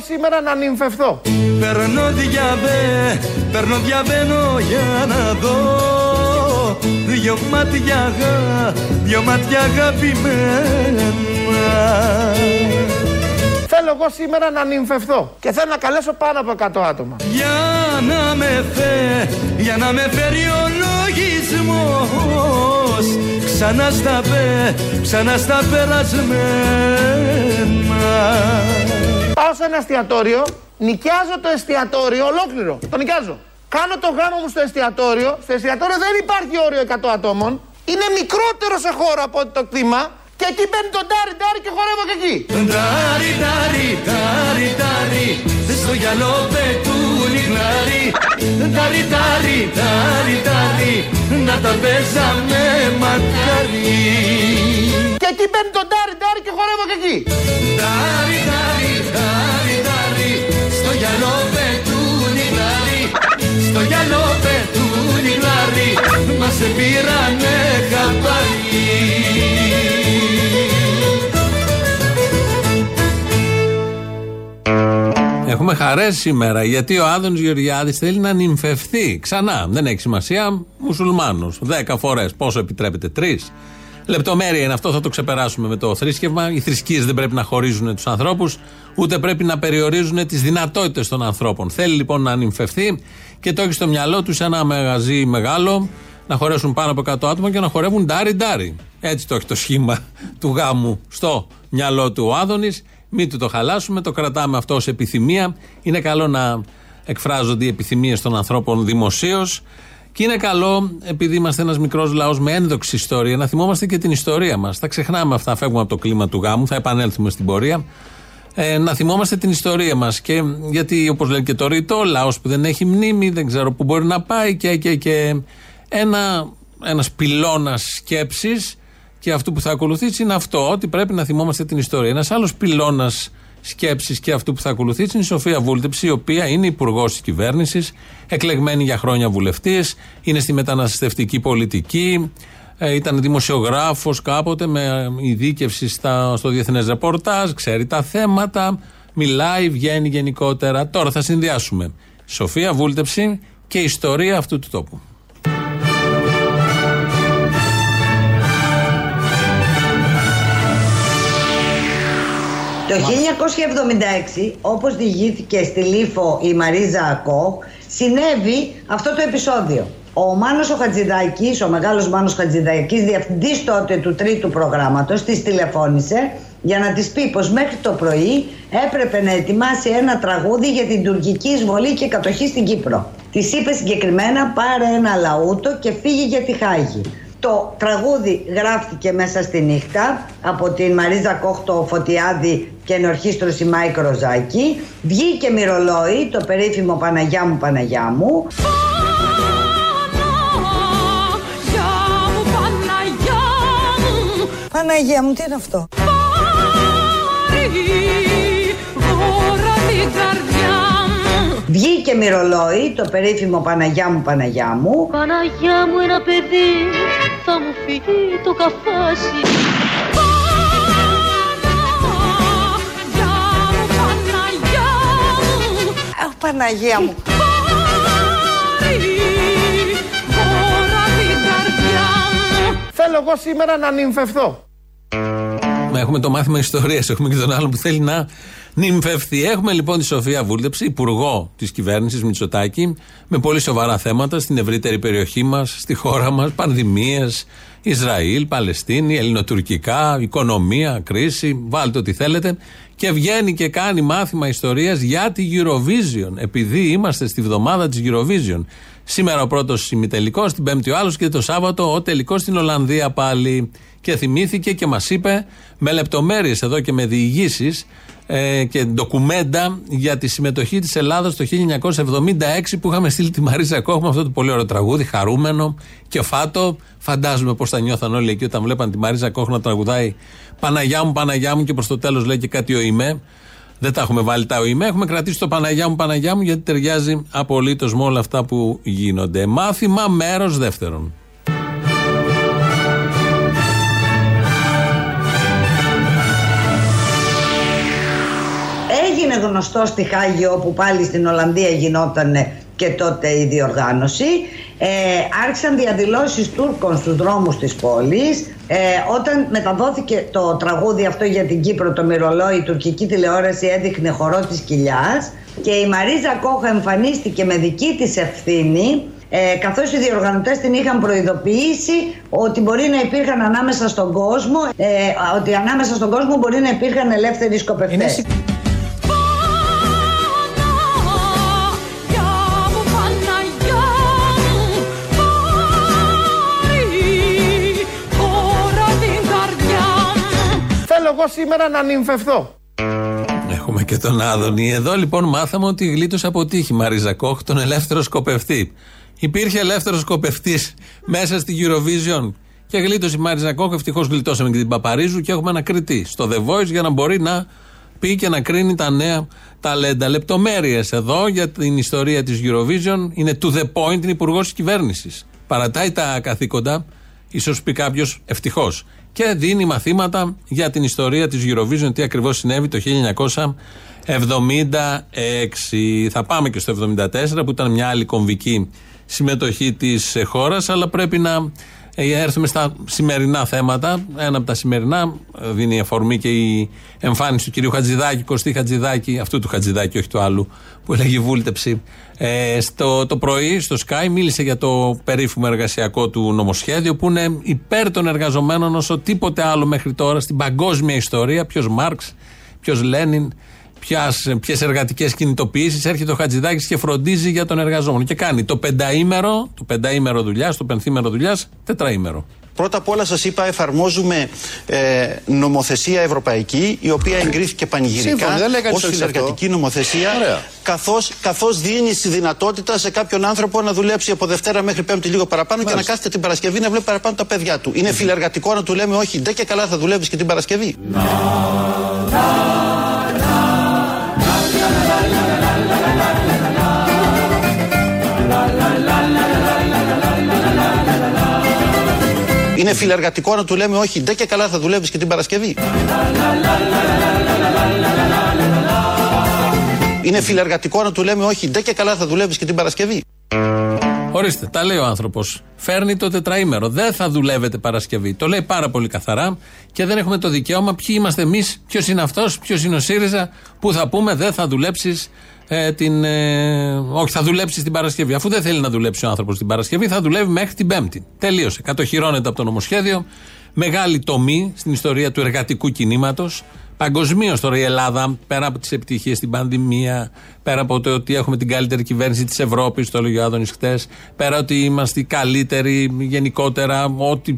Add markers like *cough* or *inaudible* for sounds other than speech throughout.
σήμερα να νυμφευθώ. Περνώ διαβέ, περνώ διαβαίνω για να δω Δυο μάτια, αγα, δυο μάτια αγαπημένα Θέλω εγώ σήμερα να νυμφευθώ και θέλω να καλέσω πάνω από 100 άτομα. Για να με φε, για να με φέρει ο λογισμός Ξανά στα πέ, ξανά στα περασμένα Πάω σε ένα εστιατόριο, νοικιάζω το εστιατόριο ολόκληρο. Το νοικιάζω. Κάνω το γάμο μου στο εστιατόριο. Στο εστιατόριο δεν υπάρχει όριο 100 ατόμων. Είναι μικρότερο σε χώρο από το κτήμα. Και εκεί μπαίνει το ντάρι ντάρι και χορεύω και εκεί. Ντάρι, ντάρι, ντάρι, ντάρι Στο γιαλό πετούν οι γλάροι Ντάρι, ντάρι, ντάρι, ντάρι Να τα παίζαμε μακάρι Και εκεί μπαίνει το ντάρι ντάρι και χορεύω και εκεί. Ντάρι, ντάρι, ντάρι, ντάρι Στο γυαλό πετούν οι γλάρι Στο γυαλό πετούν οι γλάρι Μας πήρανε χαπάρι Έχουμε χαρέ σήμερα γιατί ο Άδωνης Γεωργιάδης θέλει να νυμφευθεί ξανά. Δεν έχει σημασία. Μουσουλμάνος. Δέκα φορές. Πόσο επιτρέπεται, τρεις. Λεπτομέρεια είναι αυτό, θα το ξεπεράσουμε με το θρήσκευμα. Οι θρησκείες δεν πρέπει να χωρίζουν τους ανθρώπους, ούτε πρέπει να περιορίζουν τις δυνατότητες των ανθρώπων. Θέλει λοιπόν να νυμφευθεί και το έχει στο μυαλό τους σε ένα μαγαζί μεγάλο, να χωρέσουν πάνω από 100 άτομα και να χορεύουν ντάρι ντάρι. Έτσι το έχει το σχήμα του γάμου στο μυαλό του ο Άδωνης. Μην του το χαλάσουμε, το κρατάμε αυτό ως επιθυμία. Είναι καλό να εκφράζονται οι επιθυμίες των ανθρώπων δημοσίως. Και είναι καλό, επειδή είμαστε ένας μικρός λαός με ένδοξη ιστορία, να θυμόμαστε και την ιστορία μας. Τα ξεχνάμε αυτά, φεύγουμε από το κλίμα του γάμου, θα επανέλθουμε στην πορεία. Ε, να θυμόμαστε την ιστορία μας. Και γιατί, όπως λέει και το ρητό, λαός που δεν έχει μνήμη, δεν ξέρω πού μπορεί να πάει και, και, και. Ένα ένας πυλώνας σκέψης και αυτού που θα ακολουθήσει είναι αυτό, ότι πρέπει να θυμόμαστε την ιστορία. Ένας άλλος πυλώνας σκέψης και αυτού που θα ακολουθήσει είναι η Σοφία Βούλτεψη, η οποία είναι υπουργός της κυβέρνησης, εκλεγμένη για χρόνια βουλευτής, είναι στη μεταναστευτική πολιτική, ε, ήταν δημοσιογράφος κάποτε με ειδίκευση στα, στο διεθνές ρεπορτάζ, ξέρει τα θέματα, μιλάει, βγαίνει γενικότερα. Τώρα θα συνδυάσουμε Σοφία Βούλτεψη και ιστορία αυτού του τόπου. Το 1976, όπως διηγήθηκε στη Λίφο η Μαρίζα Ακό, συνέβη αυτό το επεισόδιο. Ο Μάνος ο Χατζηδάκης, ο μεγάλος Μάνος Χατζηδάκης, διευθυντής τότε του τρίτου προγράμματος, της τηλεφώνησε για να της πει πως μέχρι το πρωί έπρεπε να ετοιμάσει ένα τραγούδι για την τουρκική εισβολή και κατοχή στην Κύπρο. Της είπε συγκεκριμένα πάρε ένα λαούτο και φύγε για τη Χάγη. Το τραγούδι γράφτηκε μέσα στη νύχτα από την Μαρίζα Κωχ, το Φωτιάδη και ενορχήστρωση Μάικ Ροζάκη. Βγήκε μοιρολόι το περίφημο Παναγιά μου Παναγιά μου. Παναγία μου, τι είναι αυτό; Βγήκε μυρολόι το περίφημο Παναγιά μου Παναγιά μου. Παναγιά μου ένα παιδί θα μου φύγει το καφάσι Παναγιά μου, Παναγιά μου Αχ, Παναγία μου. Πάρει χώρα την καρδιά μου Θέλω εγώ σήμερα να νυμφευθώ. Έχουμε το μάθημα ιστορίας, έχουμε και τον άλλο που θέλει να νυμφευθεί. Έχουμε λοιπόν τη Σοφία Βούλτεψη, υπουργό της κυβέρνησης Μητσοτάκη, με πολύ σοβαρά θέματα στην ευρύτερη περιοχή μας, στη χώρα μας, πανδημίες, Ισραήλ, Παλαιστίνη, ελληνοτουρκικά, οικονομία, κρίση, βάλτε ό,τι θέλετε. Και βγαίνει και κάνει μάθημα ιστορίας για τη Eurovision, επειδή είμαστε στη βδομάδα της Eurovision. Σήμερα ο πρώτος ημιτελικός, την Πέμπτη ο άλλος και το Σάββατο ο τελικός στην Ολλανδία πάλι. Και θυμήθηκε και μας είπε με λεπτομέρειες εδώ και με διηγήσεις ε, και ντοκουμέντα για τη συμμετοχή της Ελλάδα το 1976 που είχαμε στείλει τη Μαρίζα Κόχ με αυτό το πολύ ωραίο τραγούδι, χαρούμενο και φάτο. Φαντάζομαι πώς θα νιώθαν όλοι εκεί όταν βλέπαν τη Μαρίζα Κόχ να τραγουδάει Παναγιά μου, Παναγιά μου και προς το τέλος λέει και κάτι ο Ιμέ. Δεν τα έχουμε βάλει τα ΟΗΜΕ. Έχουμε κρατήσει το Παναγιά μου, Παναγιά μου, γιατί ταιριάζει απολύτως με όλα αυτά που γίνονται. Μάθημα μέρος δεύτερον. Έγινε είναι γνωστός στη Χάγη όπου πάλι στην Ολλανδία γινόταν και τότε η διοργάνωση. Ε, άρχισαν διαδηλώσεις Τούρκων στους δρόμους της πόλης. Ε, όταν μεταδόθηκε το τραγούδι αυτό για την Κύπρο, το μυρολόι, η τουρκική τηλεόραση έδειχνε χορό της κοιλιάς και η Μαρίζα Κόχα εμφανίστηκε με δική της ευθύνη ε, καθώς οι διοργανωτές την είχαν προειδοποιήσει ότι μπορεί να υπήρχαν ανάμεσα στον κόσμο ε, ότι ανάμεσα στον κόσμο μπορεί να υπήρχαν ελεύθεροι σκοπευτές. Θέλω εγώ σήμερα να νυμφευθώ. Έχουμε και τον Άδωνη. Εδώ λοιπόν μάθαμε ότι γλίτωσε από τύχη Μαρίζα Κόχ, τον ελεύθερο σκοπευτή. Υπήρχε ελεύθερος σκοπευτής μέσα στη Eurovision και γλίτωσε η Μάριζα Κόκ. Ευτυχώς γλιτώσαμε και την Παπαρίζου και έχουμε ένα κριτή στο The Voice για να μπορεί να πει και να κρίνει τα νέα ταλέντα. Λεπτομέρειες εδώ για την ιστορία της Eurovision. Είναι to the point, είναι υπουργός της κυβέρνησης. Παρατάει τα καθήκοντα, ίσως πει κάποιος ευτυχώς. Και δίνει μαθήματα για την ιστορία της Eurovision, τι ακριβώς συνέβη το 1976. Θα πάμε και στο 1974 που ήταν μια άλλη κομβική συμμετοχή της χώρας, αλλά πρέπει να ε, έρθουμε στα σημερινά θέματα. Ένα από τα σημερινά ε, δίνει αφορμή και η εμφάνιση του κυρίου Χατζηδάκη, Κωστή Χατζηδάκη, αυτού του Χατζηδάκη, όχι του άλλου, που έλεγε βούλτεψη. Ε, στο, το πρωί στο Sky μίλησε για το περίφημο εργασιακό του νομοσχέδιο που είναι υπέρ των εργαζομένων όσο τίποτε άλλο μέχρι τώρα στην παγκόσμια ιστορία. Ποιος Μάρξ, ποιος Λένιν, ποιες εργατικές κινητοποιήσεις έρχεται ο Χατζηδάκης και φροντίζει για τον εργαζόμενο. Και κάνει το πενταήμερο, το πενταήμερο δουλειάς, το πενθήμερο δουλειάς, τετραήμερο. Πρώτα απ' όλα σας είπα εφαρμόζουμε ε, νομοθεσία ευρωπαϊκή η οποία εγκρίθηκε πανηγυρικά ως συνεργατική νομοθεσία καθώς, καθώς δίνει τη δυνατότητα σε κάποιον άνθρωπο να δουλέψει από Δευτέρα μέχρι Πέμπτη λίγο παραπάνω και να κάθεται την Παρασκευή να βλέπει παραπάνω τα παιδιά του. Είναι φιλεργατικό να του λέμε όχι ντε και καλά θα δουλεύεις και την Παρασκευή. Είναι φιλεργατικό να του λέμε όχι, ντε και καλά θα δουλεύεις και την Παρασκευή. Είναι φιλεργατικό να του λέμε όχι, ντε και καλά θα δουλεύεις και την Παρασκευή. Ορίστε, τα λέει ο άνθρωπος. Φέρνει το τετραήμερο. Δεν θα δουλεύετε Παρασκευή. Το λέει πάρα πολύ καθαρά και δεν έχουμε το δικαίωμα ποιοι είμαστε εμείς, ποιος είναι αυτός, ποιος είναι ο ΣΥΡΙΖΑ, που θα πούμε δεν θα δουλέψεις ε, την. Ε, όχι, θα δουλέψεις την Παρασκευή. Αφού δεν θέλει να δουλέψει ο άνθρωπος την Παρασκευή, θα δουλεύει μέχρι την Πέμπτη. Τελείωσε. Κατοχυρώνεται από το νομοσχέδιο. Μεγάλη τομή στην ιστορία του εργατικού κινήματος. Παγκοσμίω τώρα η Ελλάδα, πέρα από τις επιτυχίες στην πανδημία, πέρα από το ότι έχουμε την καλύτερη κυβέρνηση της Ευρώπης, το έλεγε ο Άδωνης χτε, πέρα ότι είμαστε οι καλύτεροι γενικότερα, ό,τι,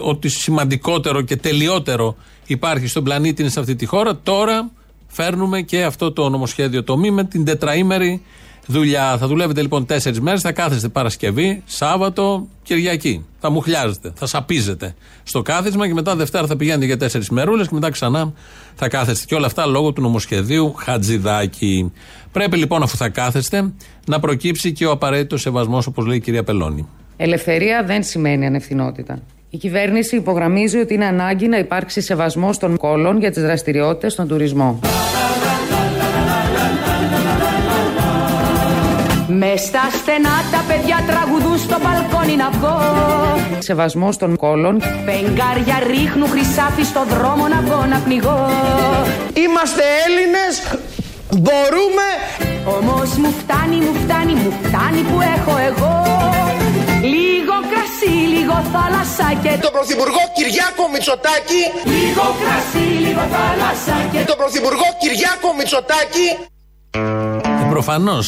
ό,τι σημαντικότερο και τελειότερο υπάρχει στον πλανήτη είναι σε αυτή τη χώρα, τώρα φέρνουμε και αυτό το νομοσχέδιο. Τομή με την τετραήμερη δουλειά. Θα δουλεύετε λοιπόν τέσσερις μέρες, θα κάθεστε Παρασκευή, Σάββατο, Κυριακή. Θα μουχλιάζετε, θα σαπίζετε στο κάθισμα και μετά Δευτέρα θα πηγαίνετε για τέσσερις μερούλες και μετά ξανά θα κάθεστε. Και όλα αυτά λόγω του νομοσχεδίου Χατζηδάκη. Πρέπει λοιπόν, αφού θα κάθεστε, να προκύψει και ο απαραίτητος σεβασμός, όπως λέει η κυρία Πελώνη. Ελευθερία δεν σημαίνει ανευθυνότητα. Η κυβέρνηση υπογραμμίζει ότι είναι ανάγκη να υπάρξει σεβασμός των κόλων για τις δραστηριότητες στον τουρισμό. Με στα στενά τα παιδιά τραγουδούν στο μπαλκόνι να βγω. Σεβασμό των κόλων Πενγκάρια ρίχνουν χρυσάφι στο δρόμο να βγω να πνιγώ. Είμαστε Έλληνες, μπορούμε. Όμως μου φτάνει, μου φτάνει, μου φτάνει που έχω εγώ. Λίγο κρασί, λίγο θάλασσα και Το Πρωθυπουργό Κυριάκο Μητσοτάκη. Λίγο κρασί, λίγο θάλασσα και Το Πρωθυπουργό Κυριάκο Μητσοτάκη. Ε, Προφανώς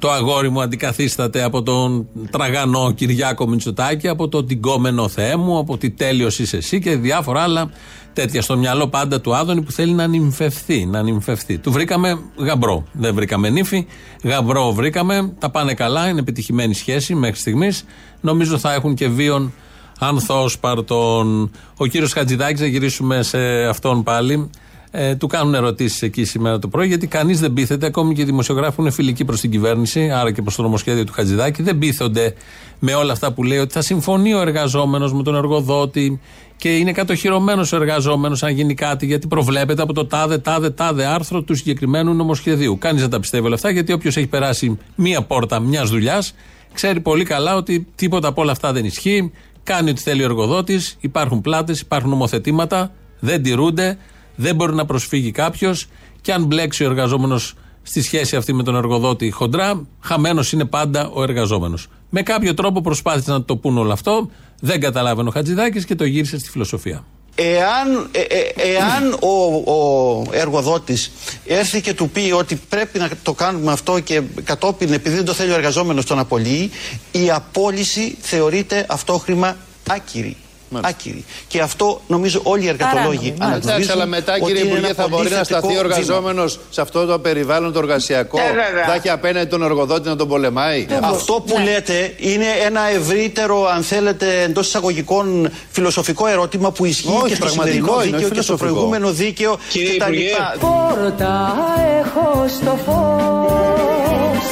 το αγόρι μου αντικαθίσταται από τον τραγανό Κυριάκο Μητσοτάκη, από το τυγκόμενο Θεέ μου, από τι τέλειος είσαι εσύ και διάφορα άλλα τέτοια στο μυαλό πάντα του Άδωνη που θέλει να νυμφευθεί. Να νυμφευθεί. Του βρήκαμε γαμπρό. Δεν βρήκαμε νύφη. Γαμπρό βρήκαμε. Τα πάνε καλά. Είναι επιτυχημένη σχέση μέχρι στιγμής. Νομίζω θα έχουν και βίον ανθόσπαρτον. Ο κύριος Χατζηδάκης, θα γυρίσουμε σε αυτόν πάλι. Ε, του κάνουν ερωτήσεις εκεί σήμερα το πρωί, γιατί κανείς δεν πείθεται, ακόμη και οι δημοσιογράφοι που είναι φιλικοί προς την κυβέρνηση, άρα και προς το νομοσχέδιο του Χατζηδάκη, δεν πείθονται με όλα αυτά που λέει ότι θα συμφωνεί ο εργαζόμενος με τον εργοδότη και είναι κατοχυρωμένος ο εργαζόμενος αν γίνει κάτι, γιατί προβλέπεται από το τάδε, τάδε, τάδε άρθρο του συγκεκριμένου νομοσχεδίου. Κανείς δεν τα πιστεύει όλα αυτά, γιατί όποιος έχει περάσει μία πόρτα μιας δουλειάς, ξέρει πολύ καλά ότι τίποτα από όλα αυτά δεν ισχύει. Κάνει ό,τι θέλει ο εργοδότης, υπάρχουν πλάτες, υπάρχουν νομοθετήματα, δεν τηρούνται, δεν μπορεί να προσφύγει κάποιος και αν μπλέξει ο εργαζόμενος στη σχέση αυτή με τον εργοδότη χοντρά, χαμένος είναι πάντα ο εργαζόμενος. Με κάποιο τρόπο προσπάθησαν να το πούν όλο αυτό, δεν καταλάβαινε ο Χατζηδάκης και το γύρισε στη φιλοσοφία. Εάν, ε, ε, εάν ο, ο εργοδότης έρθει και του πει ότι πρέπει να το κάνουμε αυτό και κατόπιν επειδή δεν το θέλει ο εργαζόμενος τον απολύει, η απόλυση θεωρείται αυτόχρημα άκυρη. Άκυρη. Και αυτό νομίζω όλοι οι εργατολόγοι αναγνωρίζουν. αλλά μετά κύριε Υπουργέ θα μπορεί να σταθεί ο εργαζόμενος σε αυτό το περιβάλλον το εργασιακό. Ε, θα έχει απέναντι τον εργοδότη να τον πολεμάει. Αυτό που ναι. λέτε είναι ένα ευρύτερο, αν θέλετε, εντός εισαγωγικών φιλοσοφικό ερώτημα που ισχύει Όχι, και στο σημερινό δίκαιο και στο προηγούμενο δίκαιο κτλ. Πόρτα έχω στο φως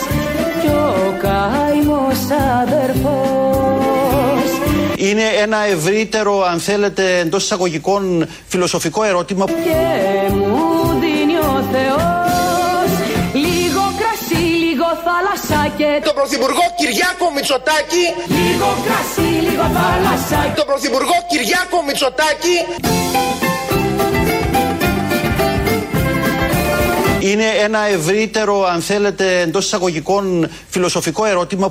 και ο καημός είναι ένα ευρύτερο, αν θέλετε, εντός εισαγωγικών φιλοσοφικό ερώτημα. Και μου δίνει ο Θεός λίγο κρασί, λίγο θάλασσα και... Το Πρωθυπουργό Κυριάκο Μητσοτάκη... Λίγο κρασί, λίγο θάλασσα... Το Πρωθυπουργό Κυριάκο Μητσοτάκη... Είναι ένα ευρύτερο, αν θέλετε, εντός εισαγωγικών φιλοσοφικό ερώτημα.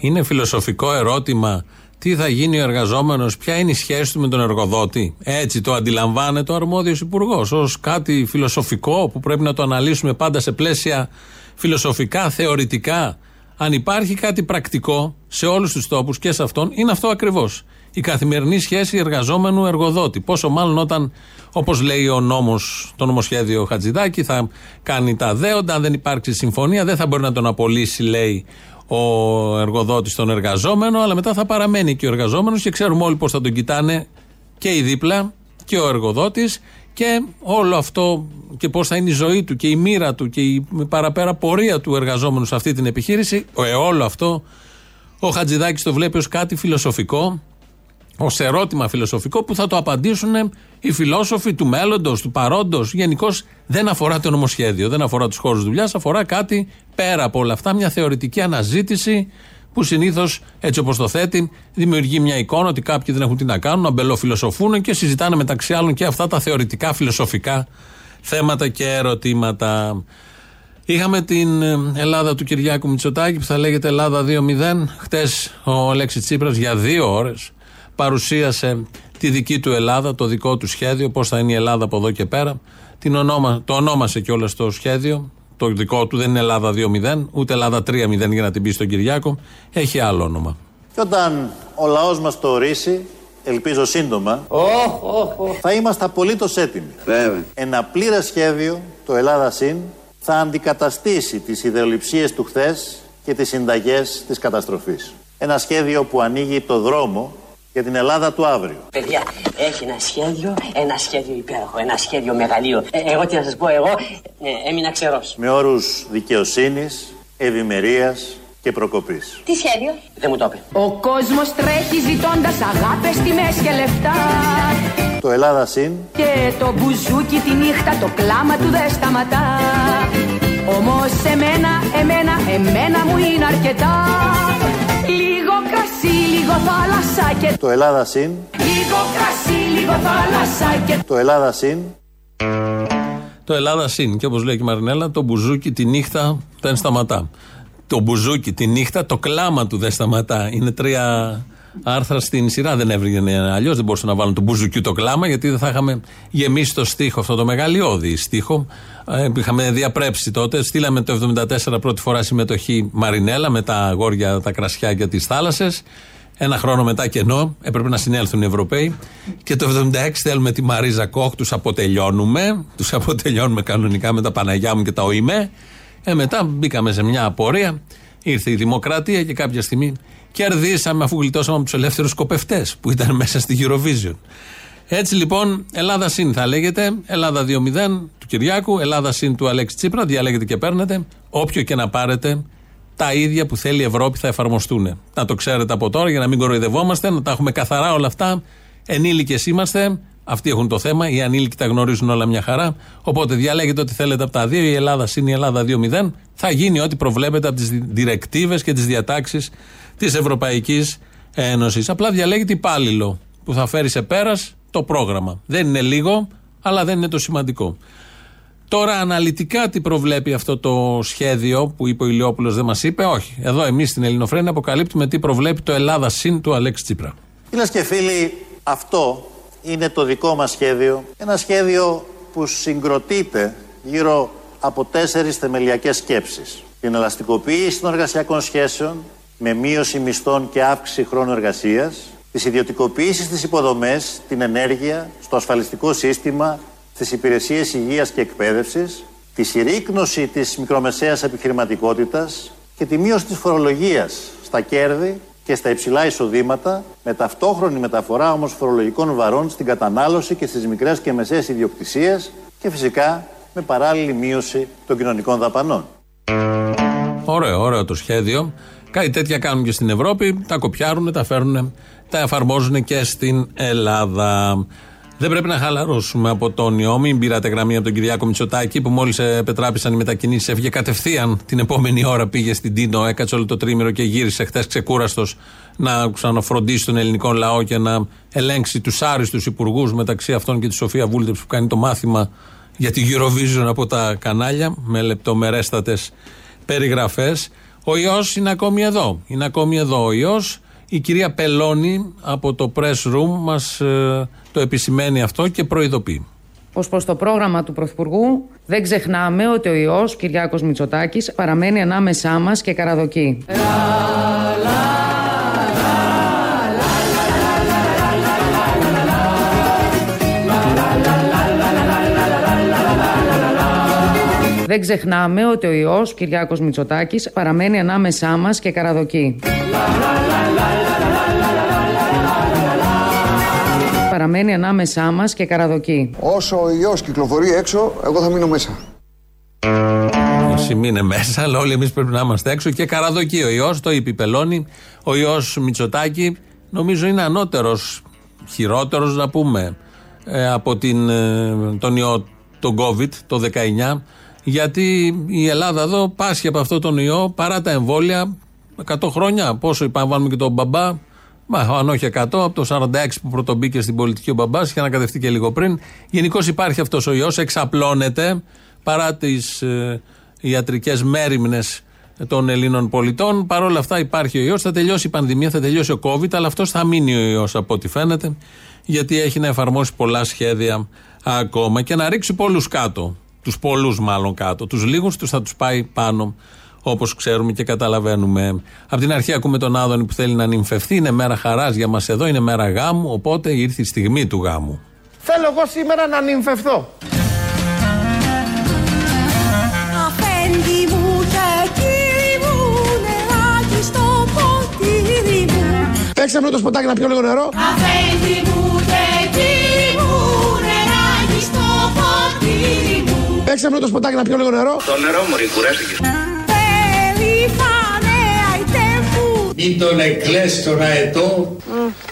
Είναι φιλοσοφικό ερώτημα τι θα γίνει ο εργαζόμενος, ποια είναι η σχέση του με τον εργοδότη; Έτσι το αντιλαμβάνεται ο αρμόδιος υπουργός, ως κάτι φιλοσοφικό που πρέπει να το αναλύσουμε πάντα σε πλαίσια φιλοσοφικά, θεωρητικά. Αν υπάρχει κάτι πρακτικό σε όλους τους τόπους και σε αυτόν, είναι αυτό ακριβώς. Η καθημερινή σχέση εργαζόμενου-εργοδότη. Πόσο μάλλον όταν, όπως λέει ο νόμος, το νομοσχέδιο Χατζηδάκη, θα κάνει τα δέοντα. Αν δεν υπάρξει συμφωνία, δεν θα μπορεί να τον απολύσει, λέει ο εργοδότης τον εργαζόμενο, αλλά μετά θα παραμένει και ο εργαζόμενος και ξέρουμε όλοι πώς θα τον κοιτάνε και η δίπλα και ο εργοδότης και όλο αυτό και πώς θα είναι η ζωή του και η μοίρα του και η παραπέρα πορεία του εργαζόμενου σε αυτή την επιχείρηση. Ε, όλο αυτό ο Χατζηδάκης το βλέπει ως κάτι φιλοσοφικό ως ερώτημα φιλοσοφικό που θα το απαντήσουν οι φιλόσοφοι του μέλλοντος, του παρόντος. Γενικώς δεν αφορά το νομοσχέδιο, δεν αφορά τους χώρους δουλειάς, αφορά κάτι πέρα από όλα αυτά, μια θεωρητική αναζήτηση που συνήθως έτσι όπως το θέτει, δημιουργεί μια εικόνα ότι κάποιοι δεν έχουν τι να κάνουν, αμπελοφιλοσοφούν και συζητάνε μεταξύ άλλων και αυτά τα θεωρητικά φιλοσοφικά θέματα και ερωτήματα. Είχαμε την Ελλάδα του Κυριάκου Μητσοτάκη που θα λέγεται Ελλάδα 2-0. Χτες ο Αλέξης Τσίπρας για δύο ώρες παρουσίασε τη δική του Ελλάδα, το δικό του σχέδιο, πώς θα είναι η Ελλάδα από εδώ και πέρα. Την ονόμα, το ονόμασε κιόλας το σχέδιο. Το δικό του δεν είναι Ελλάδα 2-0, ούτε Ελλάδα 3-0 για να την πει στον Κυριάκο. Έχει άλλο όνομα. Και όταν ο λαός μας το ορίσει, ελπίζω σύντομα, oh, oh, oh. θα είμαστε απολύτως έτοιμοι. Βέβαια. Ένα πλήρες σχέδιο, το Ελλάδα ΣΥΝ, θα αντικαταστήσει τις ιδεολειψίες του χθες και τις συνταγές της καταστροφής. Ένα σχέδιο που ανοίγει το δρόμο για την Ελλάδα του αύριο. Παιδιά, έχει ένα σχέδιο, ένα σχέδιο υπέροχο, ένα σχέδιο μεγαλείο. Ε, εγώ τι να σας πω, εγώ ε, έμεινα ξερός. Με όρους δικαιοσύνης, ευημερίας και προκοπής. Τι σχέδιο, δεν μου το είπε. Ο κόσμος τρέχει ζητώντας αγάπες, τιμές και λεφτά. Το Ελλάδα συν. Και το μπουζούκι τη νύχτα, το κλάμα του δεν σταματά. Όμως εμένα, εμένα, εμένα μου είναι αρκετά. Λίγο κρασί, λίγο θάλασσα και... Το Ελλάδα συν. Λίγο κρασί, λίγο θάλασσα και... Το Ελλάδα συν. Το Ελλάδα συν. Και όπως λέει και η Μαρινέλα, το μπουζούκι τη νύχτα δεν σταματά. Το μπουζούκι τη νύχτα, το κλάμα του δεν σταματά. Είναι τρία άρθρα στην σειρά. Δεν έβριγε αλλιώς. Δεν μπορούσαν να βάλουν το μπουζουκιού το κλάμα, γιατί δεν θα είχαμε γεμίσει το στίχο αυτό το μεγαλειώδη στίχο. Ε, είχαμε διαπρέψει τότε. Στείλαμε το 1974 πρώτη φορά συμμετοχή Μαρινέλα με τα αγόρια, τα κρασιά και τις θάλασσες. Ένα χρόνο μετά κενό, έπρεπε να συνέλθουν οι Ευρωπαίοι. Και το 76 θέλουμε τη Μαρίζα Κόχ, τους αποτελειώνουμε. Τους αποτελειώνουμε κανονικά με τα Παναγιά μου και τα ΟΗΜΕ. Ε, μετά μπήκαμε σε μια απορία. Ήρθε η Δημοκρατία και κάποια στιγμή κερδίσαμε αφού γλιτώσαμε από τους ελεύθερους σκοπευτές που ήταν μέσα στη Eurovision. Έτσι λοιπόν, Ελλάδα συν θα λέγεται, Ελλάδα 2-0 του Κυριάκου, Ελλάδα συν του Αλέξη Τσίπρα, διαλέγετε και παίρνετε. Όποιο και να πάρετε, τα ίδια που θέλει η Ευρώπη θα εφαρμοστούν. Να το ξέρετε από τώρα για να μην κοροϊδευόμαστε, να τα έχουμε καθαρά όλα αυτά. Ενήλικες είμαστε, αυτοί έχουν το θέμα. Οι ανήλικοι τα γνωρίζουν όλα μια χαρά. Οπότε διαλέγετε ό,τι θέλετε από τα δύο. Η Ελλάδα συν η Ελλάδα 2-0. Θα γίνει ό,τι προβλέπετε από τις διρεκτίβες και τις διατάξεις της Ευρωπαϊκής Ένωσης. Απλά διαλέγετε υπάλληλο που θα φέρει σε πέρας το πρόγραμμα. Δεν είναι λίγο, αλλά δεν είναι το σημαντικό. Τώρα αναλυτικά τι προβλέπει αυτό το σχέδιο που είπε ο Ηλιόπουλος δεν μας είπε; Όχι. Εδώ εμείς στην Ελληνοφρένη αποκαλύπτουμε τι προβλέπει το Ελλάδα συν του Αλέξη Τσίπρα. Φίλε και φίλοι, αυτό είναι το δικό μας σχέδιο. Ένα σχέδιο που συγκροτείται γύρω από τέσσερις θεμελιακές σκέψεις. Την ελαστικοποίηση των εργασιακών σχέσεων με μείωση μισθών και αύξηση χρόνου εργασίας, τις ιδιωτικοποίησεις στις υποδομές, την ενέργεια, στο ασφαλιστικό σύστημα, στις υπηρεσίες υγείας και εκπαίδευσης, τη συρρήκνωση της μικρομεσαίας επιχειρηματικότητας και τη μείωση της φορολογίας στα κέρδη και στα υψηλά εισοδήματα, με ταυτόχρονη μεταφορά όμως φορολογικών βαρών στην κατανάλωση και στις μικρές και μεσαίες ιδιοκτησίες και φυσικά με παράλληλη μείωση των κοινωνικών δαπανών. Ωραίο, ωραίο το σχέδιο. Κάτι τέτοια κάνουν και στην Ευρώπη, τα κοπιάρουν, τα φέρνουν, τα εφαρμόζουν και στην Ελλάδα. Δεν πρέπει να χαλαρώσουμε από τον ιό. Μην πήρατε γραμμή από τον Κυριάκο Μητσοτάκη που μόλις πετράπησαν οι μετακινήσεις, έφυγε κατευθείαν την επόμενη ώρα. Πήγε στην Τίνο, έκατσε όλο το τρίμηρο και γύρισε χθες ξεκούραστος να ξαναφροντίσει τον ελληνικό λαό και να ελέγξει τους άριστους υπουργούς μεταξύ αυτών και τη Σοφία Βούλτεψ που κάνει το μάθημα για τη Eurovision από τα κανάλια με λεπτομερέστατες περιγραφές. Ο ιός είναι ακόμη εδώ. Είναι ακόμη εδώ ο ιός. Η κυρία Πελώνη από το press room μας ε, το επισημαίνει αυτό και προειδοποιεί. Ω προς το πρόγραμμα του Πρωθυπουργού, δεν ξεχνάμε ότι ο ιός Κυριάκος Μητσοτάκης παραμένει ανάμεσά μας και καραδοκεί. Δεν ξεχνάμε ότι ο ιός Κυριάκος Μητσοτάκης παραμένει ανάμεσά μας και καραδοκεί. Παραμένει ανάμεσά μας και καραδοκεί. Όσο ο ιός κυκλοφορεί έξω, εγώ θα μείνω μέσα. Όσοι μείνε μέσα, αλλά όλοι εμείς πρέπει να είμαστε έξω και καραδοκεί ο ιός, το είπε η Πελώνη. Ο ιός Μητσοτάκη νομίζω είναι ανώτερος, χειρότερος να πούμε, ε, από την, ε, τον ιό, τον COVID το 19 γιατί η Ελλάδα εδώ πάσχει από αυτό τον ιό παρά τα εμβόλια 100 χρόνια. Πόσο είπαμε, βάλουμε και τον μπαμπά. Μα, αν όχι 100, από το 46 που πρωτομπήκε στην πολιτική ο μπαμπάς, είχε ανακατευτεί και λίγο πριν. Γενικώς υπάρχει αυτός ο ιός, εξαπλώνεται παρά τις ε, ιατρικές μέρημνες των Ελλήνων πολιτών. Παρ' όλα αυτά υπάρχει ο ιός. Θα τελειώσει η πανδημία, θα τελειώσει ο COVID, αλλά αυτός θα μείνει ο ιός από ό,τι φαίνεται, γιατί έχει να εφαρμόσει πολλά σχέδια ακόμα και να ρίξει πολλούς κάτω. Τους πολλούς μάλλον κάτω. Τους λίγους τους θα τους πάει πάνω. Όπως ξέρουμε και καταλαβαίνουμε. Από την αρχή ακούμε τον Άδωνη που θέλει να νυμφευθεί. Είναι μέρα χαράς για μας εδώ, είναι μέρα γάμου. Οπότε ήρθε η στιγμή του γάμου. Θέλω εγώ σήμερα να νυμφευθώ. Αφέντη μου και κύρι μου, νεράκι στο ποτήρι μου. Παίξαμε πρώτο σποτάκι να πιω λίγο νερό. Αφέντη μου ποτήρι μου. Παίξαμε πρώτο σποτάκι να πιω λίγο νερό. Το νερό μου κουράστηκε. Περήφανεα η τέμφου. Μην τον εκλές τον αετό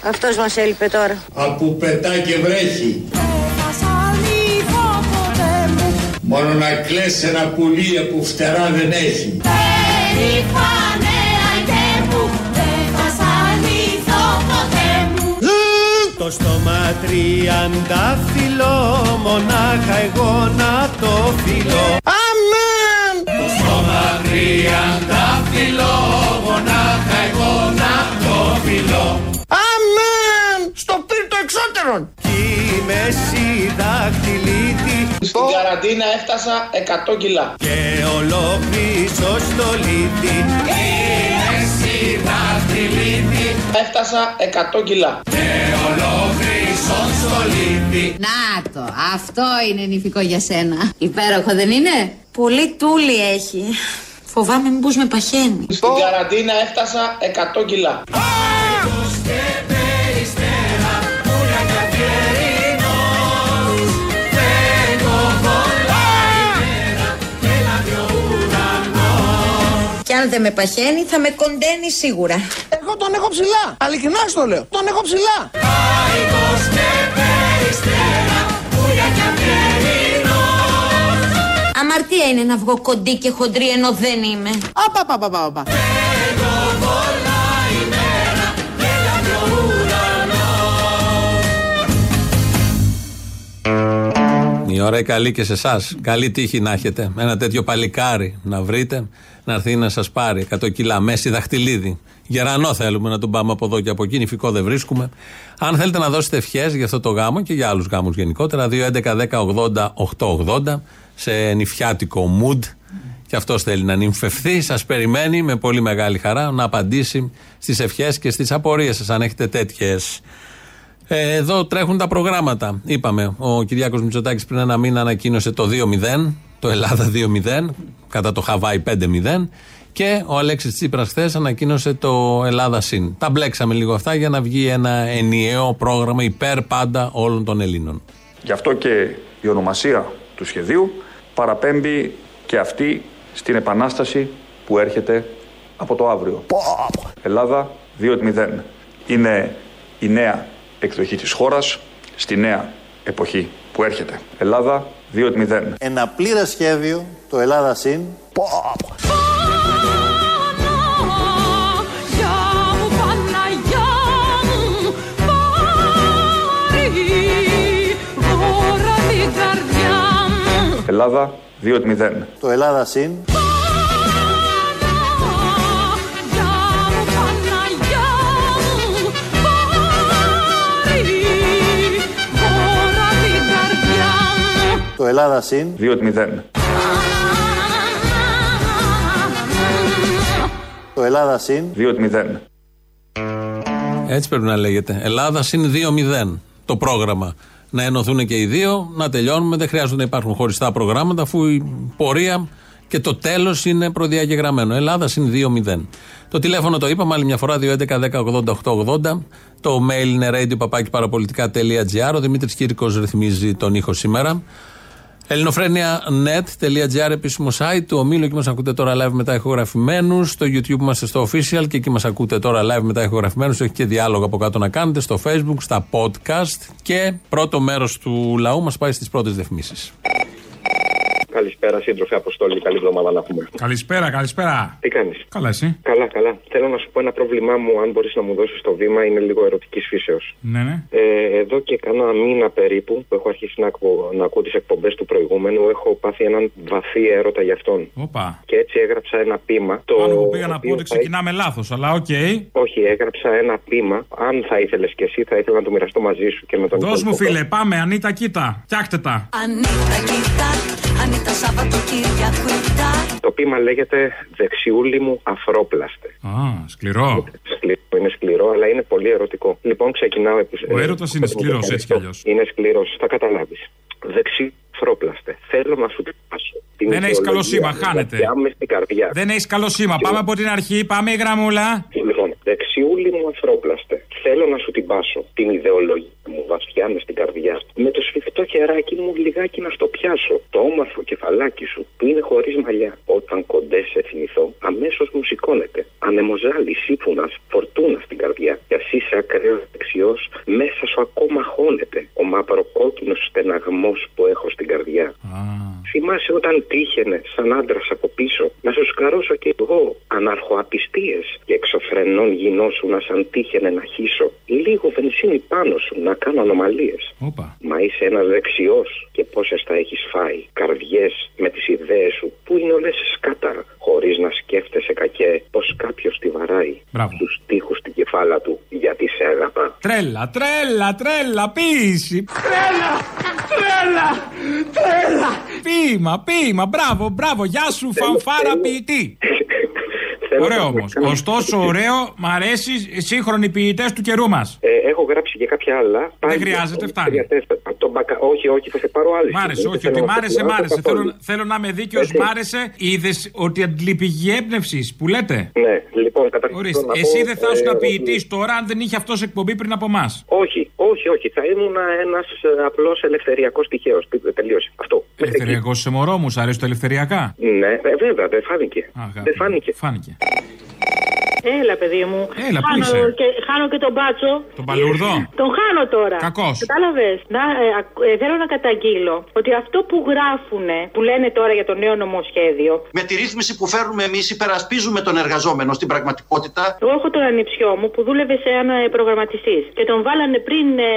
Αυτός μας έλειπε τώρα. από πετά και βρέχει. Θα σ' αλήθω ποτέ μου. Μόνο να κλαις ένα πουλί που φτερά δεν έχει. Περήφανεα Το στόμα τριαντάφυλλο, μονάχα εγώ να το φιλώ. Αμέν! Το στόμα τριαντάφυλλο, μονάχα εγώ να το φιλώ. Αμέν! Στο πύρτο εξώτερον! Κι είμαι συντακτηλίτη Στην καραντίνα έφτασα 100 κιλά. και ολόκλησο στο λίτη. Είμαι συντακτηλίτη Έφτασα 100 κιλά. και ολόκλησο στο λίτη. Να το, αυτό είναι νηφικό για σένα. Υπέροχο δεν είναι; Πολύ τούλι έχει. Φοβάμαι μήπως με παχαίνει. Στην καραντίνα έφτασα 100 κιλά. Και αν δεν με παχαίνει θα με κοντένει σίγουρα. Εγώ τον έχω ψηλά. Αληθινά στο λέω. Τον έχω ψηλά. Αμαρτία είναι να βγω κοντή και χοντρή ενώ δεν είμαι. Απα, πα, πα, πα, πα. Η ώρα η καλή και σε εσάς. Καλή τύχη να έχετε. Ένα τέτοιο παλικάρι να βρείτε, να έρθει να σας πάρει 100 κιλά. Μέση δαχτυλίδι. Γερανό θέλουμε να τον πάμε από εδώ και από εκεί. Νηφικό δεν βρίσκουμε. Αν θέλετε να δώσετε ευχές για αυτό το γάμο και για άλλους γάμους γενικότερα, 2.11.10.80.880 σε νηφιάτικο mood. Και αυτός θέλει να νυμφευθεί. Σας περιμένει με πολύ μεγάλη χαρά να απαντήσει στις ευχές και στις απορίες σας, αν έχετε τέτοιες. Ε, εδώ τρέχουν τα προγράμματα. Είπαμε, ο Κυριάκος Μητσοτάκης πριν ένα μήνα ανακοίνωσε το 2-0, το Ελλάδα 2-0, κατά το Χαβάη 5-0 και ο Αλέξης Τσίπρας χθες ανακοίνωσε το Ελλάδα ΣΥΝ. Τα μπλέξαμε λίγο αυτά για να βγει ένα ενιαίο πρόγραμμα υπέρ πάντα όλων των Ελλήνων. Γι' αυτό και η ονομασία του σχεδίου παραπέμπει και αυτή στην επανάσταση που έρχεται από το αύριο. Ελλάδα 2.0. Είναι η νέα εκδοχή της χώρας στη νέα εποχή που έρχεται. Ελλάδα 2.0. Ένα πλήρες σχέδιο, το Ελλάδα ΣΥΝ, Ελλάδα 2.0. το Ελλάδα ΣΥΝ, το Ελλάδα ΣΥΝ, 2.0. το Ελλάδα ΣΥΝ, 2.0. Έτσι πρέπει να λέγεται. Ελλάδα συν 2-0 το πρόγραμμα. Να ενωθούν και οι δύο, να τελειώνουμε. Δεν χρειάζεται να υπάρχουν χωριστά προγράμματα, αφού η πορεία και το τέλος είναι προδιαγεγραμμένο. Ελλάδα συν 2-0. Το τηλέφωνο το είπαμε άλλη μια φορά, 2.11.10.80.880. Το mail είναι radio.parapolitica.gr. Ο Δημήτρης Κύρικο ρυθμίζει τον ήχο σήμερα. Ελληνοφρένια.net.gr επίσημο site του ομίλου. Εκεί μας ακούτε τώρα live μετά ηχογραφημένους. Στο YouTube είμαστε στο official και εκεί μας ακούτε τώρα live μετά ηχογραφημένους. Έχει και διάλογο από κάτω να κάνετε στο Facebook, στα podcast. Και πρώτο μέρος του λαού μας πάει στις πρώτες διαφημίσεις. Καλησπέρα, σύντροφε Αποστόλη. Καλή εβδομάδα να έχουμε. Καλησπέρα, καλησπέρα. Τι κάνεις; Καλά, εσύ; Καλά, καλά. Θέλω να σου πω ένα πρόβλημά μου, αν μπορείς να μου δώσεις το βήμα, είναι λίγο ερωτικής φύσεως. Ναι, ναι. Ε, εδώ και κάνα μήνα περίπου που έχω αρχίσει να, ακου- να ακούω τις εκπομπές του προηγούμενου, έχω πάθει έναν βαθύ έρωτα για αυτόν. Όπα. Και έτσι έγραψα ένα πείμα. Το Πάνω που πήγα να πω οποίο ότι θα- ξεκινάμε λάθος, αλλά οκ. Όχι, έγραψα ένα πείμα. Αν θα ήθελες κι εσύ, θα ήθελα να το μοιραστώ μαζί σου και με τον Δώσ' μου υπόλοιπο φίλε, πάμε, Ανίτα, κοίτα. Φτιάχτε τα. Ανίτα κοίτα, Ανίτα Σαββατοκύριακουτα Το πείμα λέγεται Δεξιούλη μου αφρόπλαστε. Α, σκληρό. Σκληρό, είναι σκληρό, αλλά είναι πολύ ερωτικό. Λοιπόν, ξεκινάω. επι- Ο ε, έρωτας είναι σκληρός, έτσι κι αλλιώς. Είναι σκληρός, θα καταλάβεις. Δεξί αφρόπλαστε. Θέλω να σου την πάσω. Την Δεν έχεις καλό ιδεολογία σήμα, μου, χάνεται. βαθιά μες στην καρδιά. Δεν έχεις καλό σήμα. Πάμε από την αρχή, πάμε η γραμμούλα. Λοιπόν, δεξιούλη μου αφρόπλαστε. Θέλω να σου την πάσω. Την ιδεολογία μου βαθιά μες στην καρδιά. Με το σφιχτό χεράκι μου λιγάκι να στο πιάσω. Το όμορφο κεφαλάκι σου που είναι χωρίς μαλλιά. Όταν κοντέ σε θυμηθώ, αμέσως μου σηκώνεται. Ανεμοζάλι, σύμφωνας, φορτούνας στην καρδιά. Κι ας είσαι ακραίος δεξιός, μέσα σου ακόμα χώνεται. Ο μαυροκόκκινος στεναγμός που έχω στην καρδιά. Θυμάσαι όταν τύχαινε σαν άντρας από πίσω να σου σκαρώσω κι εγώ αναρχοαπιστίες και εξωφρενών γινώσου να σαν τύχαινε να χύσω. Λίγο βενζίνη πάνω σου να κάνω ανομαλίες. Μα είσαι ένας δεξιός και πόσες θα έχεις φάει. Καρδιές με τις ιδέες σου που είναι όλες σκάτα. Χωρίς να σκέφτεσαι κακέ πως κάποιος τη βαράει. Του τείχου στην κεφάλα του γιατί σε αγαπά. Τρέλα, τρέλα, τρέλα, ποίηση. Τρέλα, τρέλα, τρέλα Ποίημα, ποίημα, μπράβο, μπράβο, γεια σου, φανφάρα ποιητή. Ωραίο όμως. Ωστόσο, ωραίο, μ' αρέσει οι σύγχρονοι ποιητές του καιρού μας. Ε, έχω γράψει και κάποια άλλα. Δεν χρειάζεται, φτάνει. Το μπακα... Όχι, όχι, θα σε πάρω άλλη. Μ' άρεσε, στιγμή. όχι, Δεν ότι θέλω μ' να άρεσε, σε μ' πάρω άρεσε. καθόλου. Θέλω, θέλω να είμαι δίκαιος, Έτσι. μ' άρεσε. Είδες ότι αντληπηγή έμπνευσης που λέτε; Ναι, λοιπόν, καταρχήν. Ορίστε, θέλω να εσύ πω, δεν θα ήσουν ε, ποιητή τώρα αν δεν είχε αυτός εκπομπή πριν από εμάς. Όχι, όχι, όχι. Θα ήμουν ένας απλός ελευθεριακός τυχαίος. Τελείωσε. Αυτό. Ελευθεριακός σε μωρό μου, σ' αρέσει το ελευθεριακά; Ναι, ε, βέβαια, δεν φάνηκε. Δεν φάνηκε. Φάνηκε. Έλα, παιδί μου. Έλα, πού χάνω, είσαι; και, χάνω και τον μπάτσο. Τον παλούρδο. Τον χάνω τώρα. Κακός. Κατάλαβες; Να, ε, ακ- ε, θέλω να καταγγείλω ότι αυτό που γράφουνε, που λένε τώρα για το νέο νομοσχέδιο. Με τη ρύθμιση που φέρνουμε εμείς, υπερασπίζουμε τον εργαζόμενο στην πραγματικότητα. Εγώ έχω τον ανιψιό μου που δούλευε σε ένα προγραμματιστής και τον βάλανε πριν ε,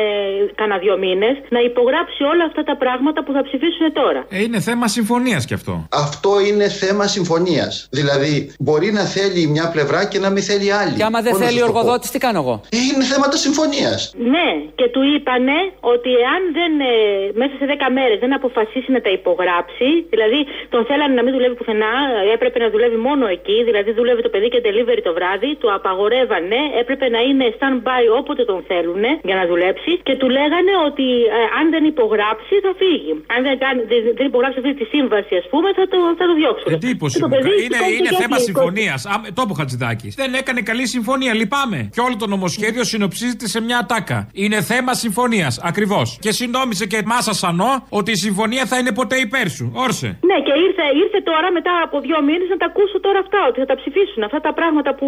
κάνα δύο μήνες να υπογράψει όλα αυτά τα πράγματα που θα ψηφίσουν τώρα. Ε, είναι θέμα συμφωνίας κι αυτό. Αυτό είναι θέμα συμφωνίας. Δηλαδή, μπορεί να θέλει μια πλευρά και να μην θέλει άλλη. Και άμα δεν Πώς να θέλει ο σας το πω; εργοδότη, τι κάνω εγώ; Είναι θέματα συμφωνίας. Ναι, και του είπανε ότι εάν δεν, ε, μέσα σε 10 μέρες δεν αποφασίσει να τα υπογράψει, δηλαδή τον θέλανε να μην δουλεύει πουθενά, ε, έπρεπε να δουλεύει μόνο εκεί, δηλαδή δούλευε το παιδί και delivery το βράδυ, του απαγορεύανε, έπρεπε να είναι stand-by όποτε τον θέλουν για να δουλέψει και του λέγανε ότι ε, αν δεν υπογράψει θα φύγει. Αν δεν, κάνει, δεν, δεν υπογράψει αυτή τη σύμβαση, ας πούμε, θα το, θα το διώξουν. Εντύπωση Και το μου. παιδί Είναι, σηκώθηκε είναι και θέμα έφυγε. συμφωνίας. Το είπε ο Χατζηδάκης. Δεν έκανε καλή συμφωνία. Λυπάμαι. Και όλο το νομοσχέδιο συνοψίζεται σε μια ατάκα. Είναι θέμα συμφωνίας. Ακριβώς. Και συνόμισε και μάσα σανό ότι η συμφωνία θα είναι ποτέ υπέρ σου. Όρσε. Ναι, και ήρθε, ήρθε τώρα μετά από δύο μήνες να τα ακούσω τώρα αυτά, ότι θα τα ψηφίσουν. Αυτά τα πράγματα που,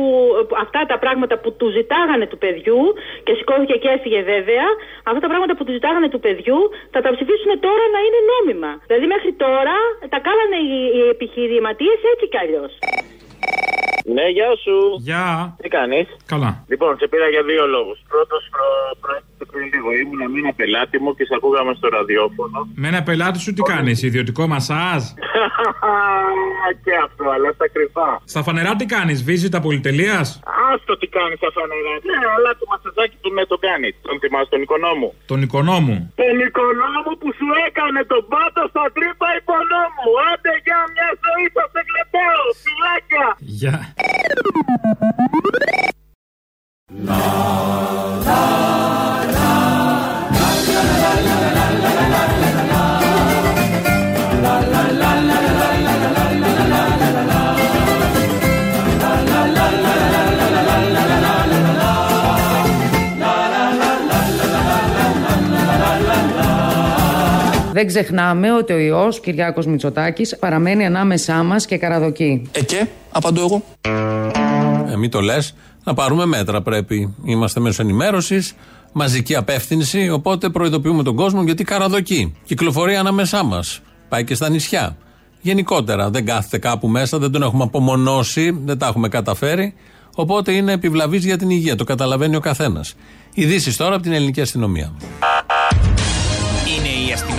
αυτά τα πράγματα που του ζητάγανε του παιδιού και σηκώθηκε και έφυγε βέβαια, αυτά τα πράγματα που του ζητάγανε του παιδιού θα τα ψηφίσουν τώρα να είναι νόμιμα. Δηλαδή μέχρι τώρα τα κάνανε οι, οι επιχειρηματίες έτσι κι αλλιώς. Ναι, γεια σου. Γεια. Τι κάνεις; Καλά. Λοιπόν, σε πήρα για δύο λόγους. Πρώτος, προ... προέκυψε πριν λίγο. Ήμουνα με ένα πελάτη μου και σε ακούγαμε στο ραδιόφωνο. Με ένα πελάτη σου τι κάνεις, ιδιωτικό μασάζ; *laughs* και αυτό, αλλά στα κρυφά. Στα φανερά τι κάνεις, βίζεις τα πολυτελείας; Άστο τι κάνεις στα φανερά. Ναι, αλλά το μασαζάκι του με το κάνει. Τον θυμάσαι τον οικονόμου. Τον οικονόμου. Τον οικονόμου που σου έκανε τον πάτο στα τρύπα υπονόμου. Άντε για μια ζωή θα σε κλεπάω. Φυλάκια. Γεια. Δεν ξεχνάμε ότι ο ιός Κυριάκος Μητσοτάκης παραμένει ανάμεσά μας και καραδοκεί. Ε και, απαντώ εγώ. Ε, μην το λες. Να πάρουμε μέτρα πρέπει. Είμαστε μέσω ενημέρωσης, μαζική απεύθυνση. Οπότε προειδοποιούμε τον κόσμο γιατί καραδοκεί. Κυκλοφορεί ανάμεσά μας. Πάει και στα νησιά. Γενικότερα δεν κάθεται κάπου μέσα, δεν τον έχουμε απομονώσει, δεν τα έχουμε καταφέρει. Οπότε είναι επιβλαβής για την υγεία. Το καταλαβαίνει ο καθένας. Ειδήσεις τώρα από την ελληνική αστυνομία.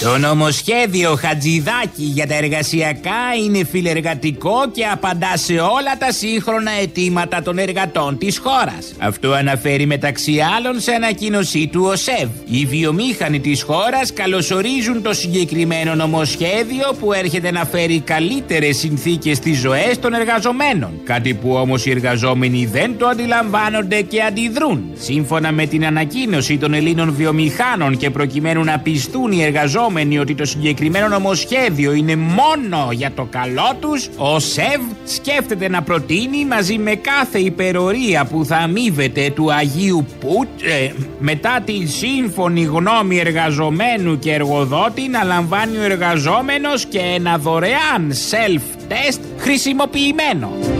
Το νομοσχέδιο Χατζηδάκη για τα εργασιακά είναι φιλεργατικό και απαντά σε όλα τα σύγχρονα αιτήματα των εργατών της χώρας. Αυτό αναφέρει μεταξύ άλλων σε ανακοίνωσή του ο ΣΕΒ. Οι βιομήχανοι της χώρας καλωσορίζουν το συγκεκριμένο νομοσχέδιο που έρχεται να φέρει καλύτερες συνθήκες στις ζωές των εργαζομένων. Κάτι που όμως οι εργαζόμενοι δεν το αντιλαμβάνονται και αντιδρούν. Σύμφωνα με την ανακοίνωση των Ελλήνων βιομηχάνων και προκειμένου να πιστούν οι εργαζόμενοι ότι το συγκεκριμένο νομοσχέδιο είναι μόνο για το καλό τους, ο ΣΕΒ σκέφτεται να προτείνει μαζί με κάθε υπερορία που θα αμείβεται του Αγίου Πουτ ε, μετά τη σύμφωνη γνώμη εργαζομένου και εργοδότη να λαμβάνει ο εργαζόμενος και ένα δωρεάν self-test χρησιμοποιημένο.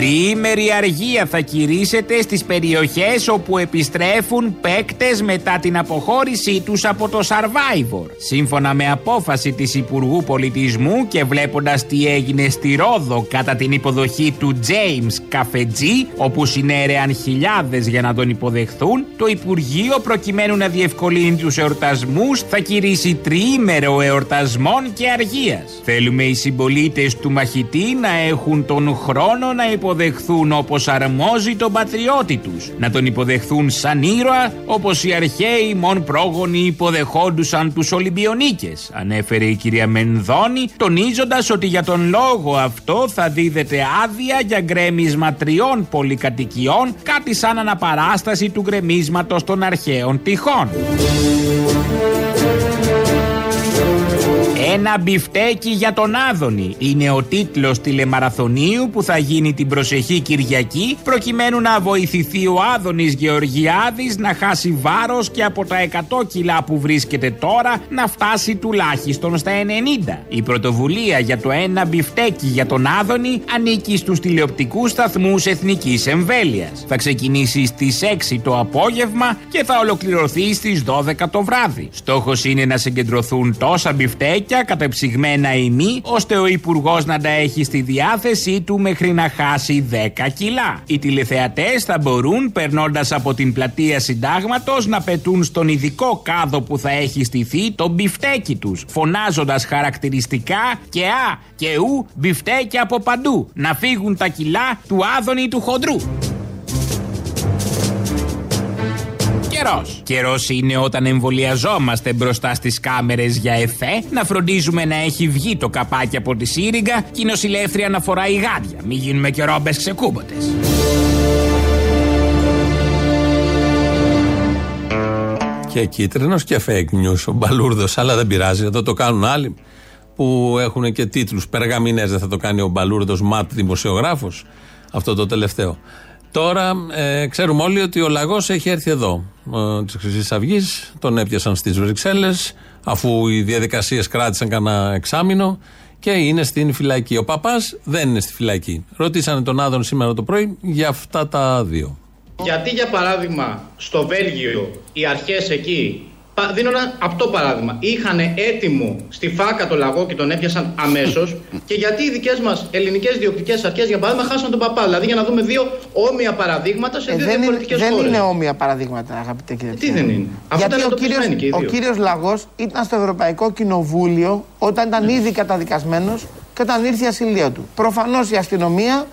Τριήμερη αργία θα κηρύσσεται στις περιοχές όπου επιστρέφουν παίκτες μετά την αποχώρησή τους από το Survivor. Σύμφωνα με απόφαση της Υπουργού Πολιτισμού και βλέποντας τι έγινε στη Ρόδο κατά την υποδοχή του James Καφετζή, όπου συνέρεαν χιλιάδες για να τον υποδεχθούν, το Υπουργείο προκειμένου να διευκολύνει τους εορτασμούς θα κηρύσει τριήμερο εορτασμών και αργίας. Θέλουμε οι συμπολίτες του μαχητή να έχουν τον χρόνο να υποδεχθούν υποδεχθούν όπως αρμόζει τον πατριώτη τους. Να τον υποδεχθούν σαν ήρωα όπως οι αρχαίοι μον πρόγονοι υποδεχόντουσαν τους Ολυμπιονίκες. Ανέφερε η κυρία Μενδώνη τονίζοντας ότι για τον λόγο αυτό θα δίδεται άδεια για γκρέμισμα τριών πολυκατοικιών κάτι σαν αναπαράσταση του γκρεμίσματος των αρχαίων τυχών. Ένα μπιφτέκι για τον Άδωνη είναι ο τίτλος τηλεμαραθωνίου που θα γίνει την προσεχή Κυριακή προκειμένου να βοηθηθεί ο Άδωνης Γεωργιάδης να χάσει βάρος και από τα 100 κιλά που βρίσκεται τώρα να φτάσει τουλάχιστον στα 90. Η πρωτοβουλία για το ένα μπιφτέκι για τον Άδωνη ανήκει στους τηλεοπτικούς σταθμούς εθνικής εμβέλειας. Θα ξεκινήσει στις 6 το απόγευμα και θα ολοκληρωθεί στις 12 το βράδυ. Στόχος είναι να συγκεντρωθούν τόσα μπιφτέκια κατεψυγμένα ή μη, ώστε ο Υπουργός να τα έχει στη διάθεσή του μέχρι να χάσει 10 κιλά. Οι τηλεθεατές θα μπορούν, περνώντας από την πλατεία Συντάγματος, να πετούν στον ειδικό κάδο που θα έχει στηθεί το μπιφτέκι τους, φωνάζοντας χαρακτηριστικά και α και ου μπιφτέκι από παντού. Να φύγουν τα κιλά του άδωνη του χοντρού. Καιρός. Καιρός είναι όταν εμβολιαζόμαστε μπροστά στις κάμερες για εφέ, να φροντίζουμε να έχει βγει το καπάκι από τη σύριγγα και η νοσηλεύτρια να φοράει γάντια. Μην γίνουμε και ρόμπες ξεκούμποτες. Και κίτρινος και fake news ο Μπαλούρδος. Αλλά δεν πειράζει, εδώ το κάνουν άλλοι που έχουν και τίτλους. Περγαμηνέ δεν θα το κάνει ο Μπαλούρδος ματ δημοσιογράφος. Αυτό το τελευταίο. Τώρα ε, ξέρουμε όλοι ότι ο λαγός έχει έρθει εδώ. Ε, Της Χρυσής Αυγής τον έπιασαν στις Βρυξέλλες, αφού οι διαδικασίες κράτησαν κανένα εξάμεινο και είναι στην φυλακή. Ο παπάς δεν είναι στη φυλακή. Ρωτήσανε τον Άδων σήμερα το πρωί για αυτά τα δύο. Γιατί για παράδειγμα στο Βέλγιο οι αρχές εκεί πα- Δίνω ένα απτό παράδειγμα. Είχαν έτοιμο στη φάκα το λαγό και τον έπιασαν αμέσως. και γιατί οι δικές μας ελληνικές διοκτικές αρχές, για παράδειγμα, χάσαν τον παπά. Δηλαδή για να δούμε δύο όμοια παραδείγματα σε Ε, δύο δεν είναι, διαφορετικές δεν χώρες. είναι όμοια παραδείγματα, αγαπητέ κύριε Τι δεν είναι; Αφού Γιατί ήταν ο κύριος, εντοπισμένοι και οι ο δύο. κύριος Λαγός ήταν στο Ευρωπαϊκό Κοινοβούλιο όταν ήταν ήδη καταδικασμένος και όταν ήρθε η ασυλία του. Προφανώς η αστυνομία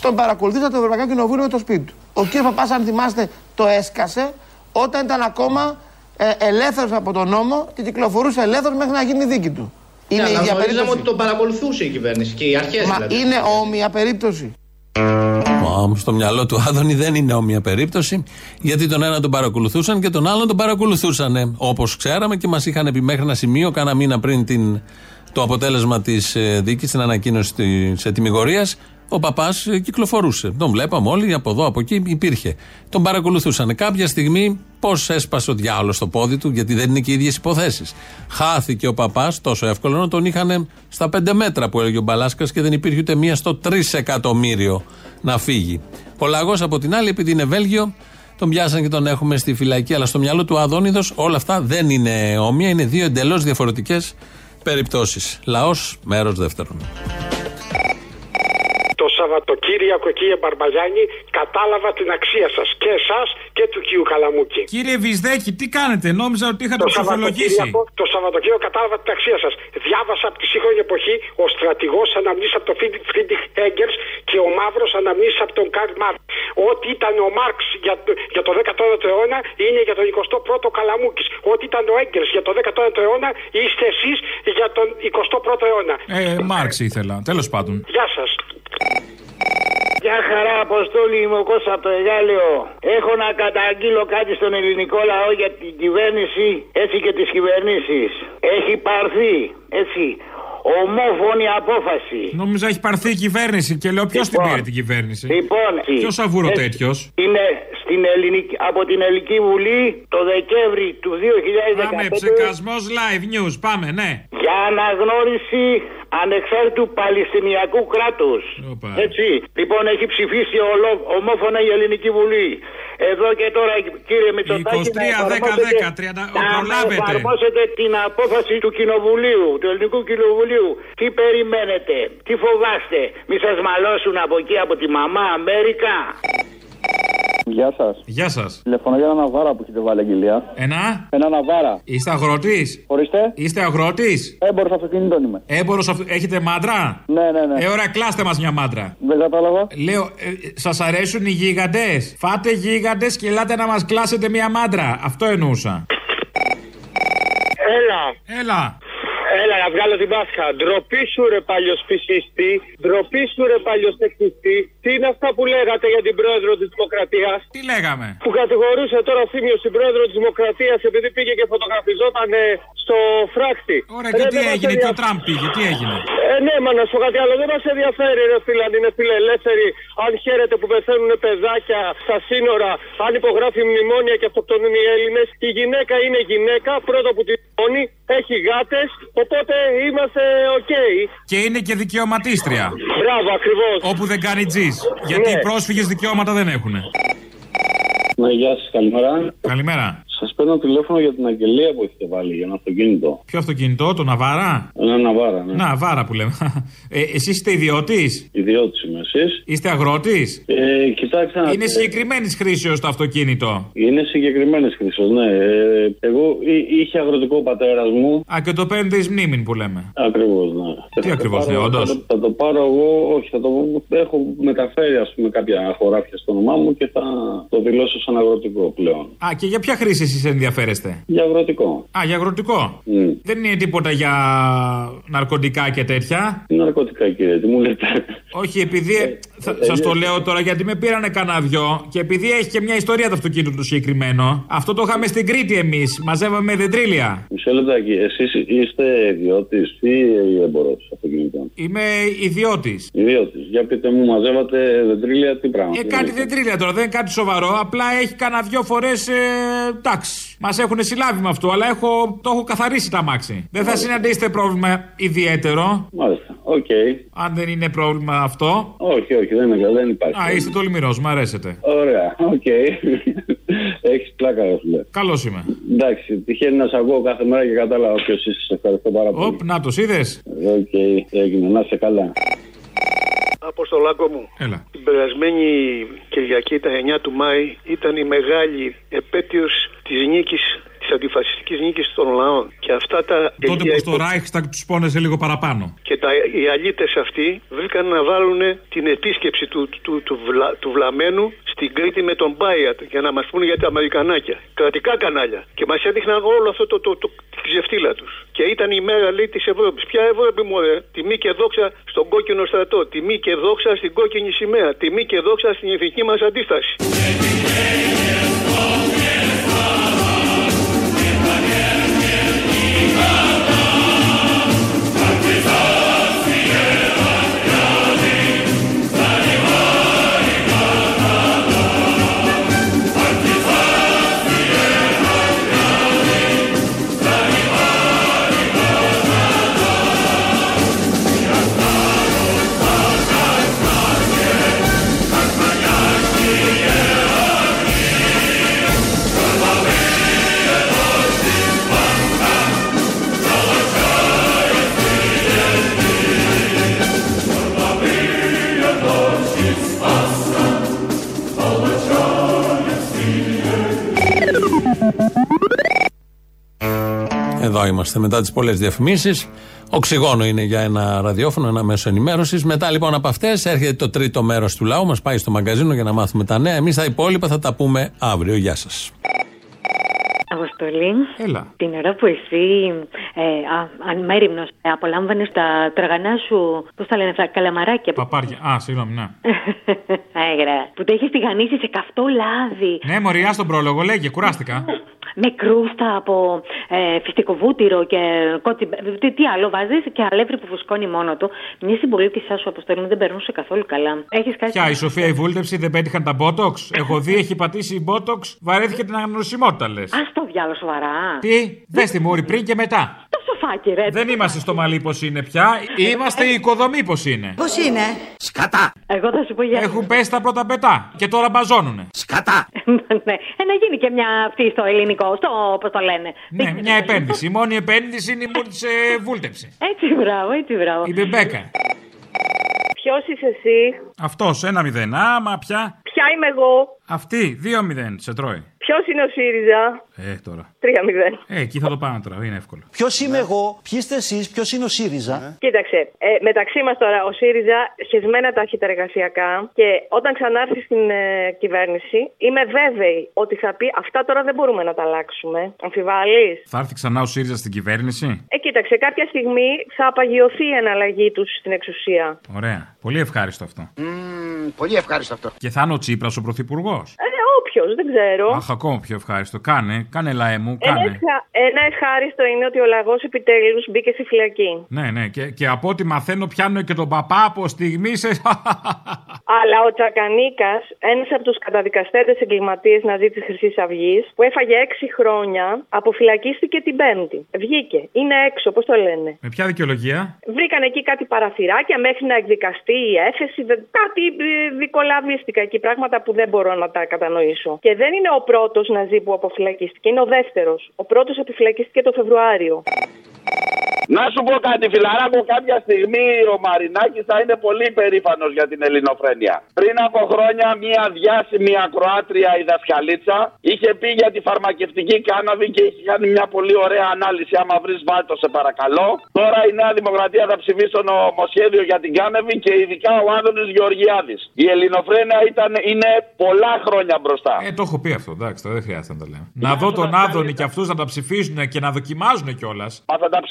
τον παρακολουθούσε από το Ευρωπαϊκό Κοινοβούλιο με το σπίτι του. Ο κύριος Παπάς, αν θυμάστε, το έσκασε όταν ήταν ακόμα ε, ελεύθερος από τον νόμο και κυκλοφορούσε ελεύθερος μέχρι να γίνει η δίκη του. Ναι, Είναι η αλλά ίδια γνωρίζαμε περίπτωση. ότι τον παρακολουθούσε η κυβέρνηση και οι αρχές Μα δηλαδή. είναι όμοια περίπτωση. Μα, στο μυαλό του Άδωνη δεν είναι όμοια περίπτωση, γιατί τον ένα τον παρακολουθούσαν και τον άλλον τον παρακολουθούσαν. Όπως ξέραμε και μας είχαν πει μέχρι ένα σημείο, κάνα μήνα πριν την, το αποτέλεσμα της δίκης, την ανακοίνωση της ετοιμιγορία, ο παπάς κυκλοφορούσε. Τον βλέπαμε όλοι από εδώ, από εκεί υπήρχε. Τον παρακολουθούσαν. Κάποια στιγμή, πώς έσπασε ο διάολος στο πόδι του, γιατί δεν είναι και οι ίδιες υποθέσεις. Χάθηκε ο παπάς, τόσο εύκολο, να τον είχαν στα 5 μέτρα που έλεγε ο Μπαλάσκας και δεν υπήρχε ούτε μία στο 3 εκατομμύριο να φύγει. Ο λαγός από την άλλη, επειδή είναι Βέλγιο, τον πιάσαν και τον έχουμε στη φυλακή. Αλλά στο μυαλό του Αδόνιδος όλα αυτά δεν είναι όμοια, είναι δύο εντελώς διαφορετικές περιπτώσεις. Λαός, μέρος δεύτερον. Το Σαββατοκύριακο, κύριε Μπαρμπαγιάννη, κατάλαβα την αξία σας και εσάς και του κύριου Καλαμούκη. Κύριε Βυσδέκη, τι κάνετε, νόμιζα ότι είχατε Το ψηφολογήσει. Σαββατοκύριακο, το Σαββατοκύριακο κατάλαβα την αξία σας. Διάβασα από τη σύγχρονη εποχή ο στρατηγός αναμνήσεις από τον Φρίντριχ Ένγκελς και ο Μαύρος αναμνήσεις από τον Καρλ Μαρξ. Ό,τι ήταν ο Μαρξ για, το- για το 19ο αιώνα είναι για τον 21ο Καλαμούκης. Ό,τι ήταν ο Ένγκελς για το 19ο αιώνα είστε εσείς για τον 21ο αιώνα. Ε, Μαρξ ήθελα, τέλος πάντων. Γεια σας. Γεια χαρά, Αποστόλη, είμαι ο Κώστας από το Εγάλεο. Έχω να καταγγείλω κάτι στον ελληνικό λαό για την κυβέρνηση, έτσι και τις κυβερνήσεις. Έχει πάρθει, έτσι, ομόφωνη απόφαση. Νόμιζα έχει πάρθει η κυβέρνηση και λέω ποιος την Λοιπόν, πήρε την κυβέρνηση. Λοιπόν, Ποιος αβούρο έτσι, τέτοιος; Είναι στην ελληνική, από την Ελληνική Βουλή το Δεκέμβρη του 2015 Πάμε, ψεκασμός live news, πάμε, ναι. για αναγνώριση ανεξάρτητου Παλαιστινιακού κράτους. Έτσι. Λοιπόν, έχει ψηφίσει ολο, ομόφωνα η Ελληνική Βουλή. Εδώ και τώρα, κύριε Μητσοτάκη, 23, 10, 10, 30, να προλάβετε. εφαρμόσετε την απόφαση του Κοινοβουλίου, του Ελληνικού Κοινοβουλίου. Τι περιμένετε, τι φοβάστε, μη σας μαλώσουν από εκεί από τη μαμά Αμέρικα. Γεια σας. Γεια σας. Τηλεφωνώ για ένα ναβάρα που έχετε βάλει αγγελία. Ένα; Ένα ναβάρα. Είστε αγρότης; Ορίστε. Είστε αγρότης; Έμπορος αυτοκινήτων είμαι. Έμπορος αυτο... Έχετε μάντρα; Ναι, ναι, ναι. Ε, ωραία, κλάστε μας μια μάντρα. Δεν κατάλαβα. Λέω, ε, σας αρέσουν οι γίγαντες; Φάτε γίγαντες και ελάτε να μας κλάσετε μια μάντρα. Αυτό εννοούσα. Έλα. Έλα. Έλα, να βγάλω την Πάσχα. Ντροπή σου ρε παλιοσφυσίστη. Ντροπή σου ρε παλιοσεξιστή. Τι είναι αυτά που λέγατε για την πρόεδρο της Δημοκρατίας; Τι λέγαμε; Που κατηγορούσε τώρα ο Θήμιος την πρόεδρο της Δημοκρατίας επειδή πήγε και φωτογραφιζόταν ε, στο φράκτη. Ωραία, και τι έγινε, και ο Τραμπ πήγε, τι έγινε; Ε, ναι, μα να σου πω κάτι άλλο. Δεν μας ενδιαφέρει, ρε φίλε, αν είναι φιλελεύθεροι, αν χαίρεται που πεθαίνουν παιδάκια στα σύνορα, αν υπογράφει μνημόνια και αυτοκτονούν οι Έλληνες. Η γυναίκα είναι γυναίκα, πρώτο που τη μόνη, έχει γάτες, οπότε είμαστε οκ. Και είναι και δικαιωματίστρια. Μπράβο, ακριβώς. Όπου δεν κάνει τζιζ. Γιατί Ναι. οι πρόσφυγες δικαιώματα δεν έχουν. Ναι, γεια σας, καλημέρα. Καλημέρα. Σας παίρνω τηλέφωνο για την αγγελία που έχετε βάλει για ένα αυτοκίνητο. Ποιο αυτοκίνητο, το Navara; Ένα Navara, ναι. Να, βάρα που λέμε. Ε, Εσείς είστε ιδιώτης; Ιδιώτης είμαι εσείς. Είστε αγρότης; Ε, κοιτάξτε να Είναι συγκεκριμένης χρήσεως το αυτοκίνητο; Είναι συγκεκριμένε χρήσει, ναι. Ε, εγώ εί- είχε αγροτικό πατέρας μου. Α, και το παίρνετε εις μνήμην που λέμε; Ακριβώς, ναι. Τι Θα το ακριβώς, πάρω- ναι, όντως. Θα, το- θα το πάρω εγώ, όχι, θα το έχω μεταφέρει ας πούμε κάποια χωράφια στο όνομά μου και θα το δηλώσω σαν αγροτικό πλέον. Α, και για ποια χρήση εσείς ενδιαφέρεστε; Για αγροτικό. Α, για αγροτικό. Mm. Δεν είναι τίποτα για ναρκωτικά και τέτοια; Τι ναρκωτικά κύριε, τι μου λέτε. Όχι, επειδή. θα, σας το λέω τώρα γιατί με πήρανε κανένα δυο και επειδή έχει και μια ιστορία το αυτοκίνητο του συγκεκριμένο. Αυτό το είχαμε στην Κρήτη εμείς. Μαζεύαμε δεντρίλια. Μισό λεπτάκι, εσείς είστε ιδιώτης ή έμπορος αυτοκινήτων; Είμαι ιδιώτης. Ιδιώτης. Για πείτε μου, μαζεύατε δεντρίλια, τι πράγμα. Ε, κάτι δεντρίλια τώρα, δεν είναι κάτι σοβαρό. Απλά έχει κανένα δυο φορές. Ε, εντάξει. Μας έχουν συλλάβει με αυτό, αλλά έχω, το έχω καθαρίσει τα μάξι. Δεν θα συναντήσετε πρόβλημα ιδιαίτερο. Μάλιστα. Οκ. Αν δεν είναι πρόβλημα αυτό. Όχι, όχι, δεν, είναι, δεν υπάρχει. Α, είστε τολμηρός, μου αρέσετε. Ωραία, οκ. Έχεις πλάκα, ρε φίλε. Καλώ είμαι. Εντάξει, τυχαίνει να σε ακούω κάθε μέρα και κατάλαβα ποιος είσαι. Σε ευχαριστώ πάρα πολύ. Οπ, να το είδες. Οκ, έγινε. Να είσαι καλά. Αποστολάκο μου. Έλα. Την περασμένη Κυριακή, τα 9 του Μάη, ήταν η μεγάλη επέτειος της νίκης, της αντιφασιστικής νίκης των λαών. Και αυτά τα Τότε γελία που στο υπο- Reichstag τους πόνεσε λίγο παραπάνω. και τα, οι αλήτες αυτοί βρήκαν να βάλουν την επίσκεψη του, του, του, βλα- του βλαμμένου στην Κρήτη με τον Πάιατ για να μας πούνε για τα Αμερικανάκια. Κρατικά κανάλια. Και μας έδειχναν όλο αυτό το, το, το, τη ξεφτύλα τους. Και ήταν η μέρα λέει της Ευρώπης. Ποια Ευρώπη μου ρε. Τιμή και δόξα στον κόκκινο στρατό. Τιμή και δόξα στην κόκκινη σημαία. Τιμή και δόξα στην ηθική μας αντίσταση. Εδώ είμαστε μετά τις πολλές διαφημίσεις. Οξυγόνο είναι για ένα ραδιόφωνο, ένα μέσο ενημέρωσης. Μετά λοιπόν από αυτές έρχεται το τρίτο μέρος του λαού. Μας πάει στο μαγκαζίνο για να μάθουμε τα νέα. Εμείς τα υπόλοιπα θα τα πούμε αύριο. Γεια σας. Αποστολή. Έλα. Την ώρα που εσύ, ε, α, αν μέρημνος, ε, απολάμβανες τα τραγανά σου, πώς τα λένε αυτά, καλαμαράκια; Παπάρια. Α, συγγνώμη, ναι. *laughs* Έγρα. Που τα έχεις τηγανίσει σε καυτό λάδι. Ναι, μωριά στον πρόλογο, λέγε, κουράστηκα. *laughs* Με κρούστα από ε, φυστικό βούτυρο και κότσι. Τι, τι άλλο βάζεις και αλεύρι που φουσκώνει μόνο του. Μια συμπολίτησά σου αποστολή μου δεν περνούσε καθόλου καλά. Έχεις κάτι; Ποια, η Σοφία η βούλτεψη δεν πέτυχαν τα μπότοξ. Έχω δει, έχει πατήσει η μπότοξ, βαρέθηκε την αναγνωσιμότητα λες. Α το διάλο σοβαρά. Τι, δες τη μούρη πριν και μετά. Το σοφάκι, ρε. Δεν είμαστε στο μαλλί πώς είναι πια, είμαστε η οικοδομή πώς είναι. Πώς είναι; Σκατά! Εγώ θα σου πω για. Έχουν πέσει τα πρώτα πετά και τώρα μπαζώνουνε. Σκατά! ναι. Ε, να γίνει και μια αυτή στο ελληνικό, στο πώς το λένε. Ναι, μια επένδυση. Η μόνη επένδυση είναι η μούρη τη βούλτεψη. Έτσι, μπράβο, έτσι, μπράβο. Η μπεμπέκα. Ποιος είσαι εσύ, Αυτός, ένα μηδέν. Άμα πια. Ποια είμαι εγώ; Αυτή, 2-0, σε τρώει. Ποιος είναι ο ΣΥΡΙΖΑ; Ε, τώρα. 3-0. Ε, εκεί θα το πάμε τώρα, είναι εύκολο. Ποιος είμαι εγώ, ποιοι είστε εσείς, ποιος είναι ο ΣΥΡΙΖΑ; Κοίταξε, ε, μεταξύ μας τώρα ο ΣΥΡΙΖΑ σχεσμένα τα έχει τα εργασιακά και όταν ξανάρθει στην ε, κυβέρνηση είμαι βέβαιη ότι θα πει αυτά τώρα δεν μπορούμε να τα αλλάξουμε. Αμφιβάλλεις; Θα έρθει ξανά ο ΣΥΡΙΖΑ στην κυβέρνηση; Ε, κοίταξε, κάποια στιγμή θα απαγιωθεί η εναλλαγή τους στην εξουσία. Ωραία. Πολύ ευχάριστο αυτό. πολύ ευχάριστο αυτό. Και θα είναι ο Τσίπρας ο πρωθυπουργός. Ε, όποιο, δεν ξέρω. Αχ, ακόμα πιο ευχάριστο. Κάνε, κάνε λαέ μου, Ένα, κάνε. ευχα- ένα ευχάριστο είναι ότι ο λαγός επιτέλους μπήκε στη φυλακή. Ναι, ναι, και, και από ό,τι μαθαίνω πιάνω και τον παπά από στιγμή σε. *laughs* Αλλά ο Τσακανίκας, ένας από τους καταδικαστέντες εγκληματίες ναζί της Χρυσής Αυγής, που έφαγε έξι χρόνια, αποφυλακίστηκε την Πέμπτη. Βγήκε. Είναι έξω, πώς το λένε. Με ποια δικαιολογία; Βρήκαν εκεί κάτι παραθυράκια μέχρι να εκδικαστεί η έφεση. δε- Κάτι ε, δικολαβίστηκα εκεί, πράγματα που δεν μπορώ να τα κατανοήσω. Και δεν είναι ο πρώτος Ναζί που αποφυλακίστηκε, είναι ο δεύτερος. Ο πρώτος αποφυλακίστηκε το Φεβρουάριο. Να σου πω κάτι, φιλαράκο, κάποια στιγμή ο Μαρινάκης θα είναι πολύ περήφανος για την ελληνοφρένεια. Πριν από χρόνια, μια διάσημη ακροάτρια η δασκαλίτσα είχε πει για τη φαρμακευτική κάναβη και είχε κάνει μια πολύ ωραία ανάλυση. Άμα βρεις, βάλτο, σε παρακαλώ. Τώρα η Νέα Δημοκρατία θα ψηφίσει το νομοσχέδιο για την κάναβη και ειδικά ο Άδωνης Γεωργιάδης. Η ελληνοφρένεια ήταν, είναι πολλά χρόνια μπροστά. Ε, το έχω πει αυτό, εντάξει, τώρα δεν χρειάζεται να τα λέμε. Να δω τον Άδωνη και αυτούς να τα ψηφίζουν και να δοκιμάζουν κιόλας.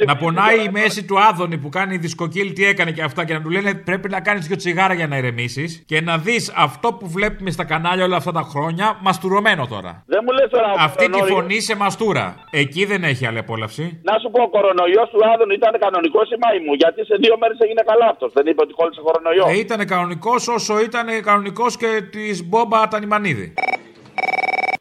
Να πονάει η μέση του Άδωνη που κάνει δισκοκύλ τι έκανε και αυτά και να του λένε πρέπει να κάνεις δυο τσιγάρα για να ηρεμήσεις και να δεις αυτό που βλέπουμε στα κανάλια όλα αυτά τα χρόνια μαστουρωμένο τώρα. Δεν μου λες τώρα. ο Αυτή τη κορονοϊός- φωνή σε μαστούρα. Εκεί δεν έχει άλλη απόλαυση. Να σου πω, ο κορονοϊός του Άδων ήταν κανονικό ή μαϊμού. Γιατί σε δύο μέρες έγινε καλά αυτός. Δεν είπε ότι κόλλησε κορονοϊός. Ε, ήταν κανονικός όσο ήταν κανονικός και της Μπόμπα Τανιμανίδη.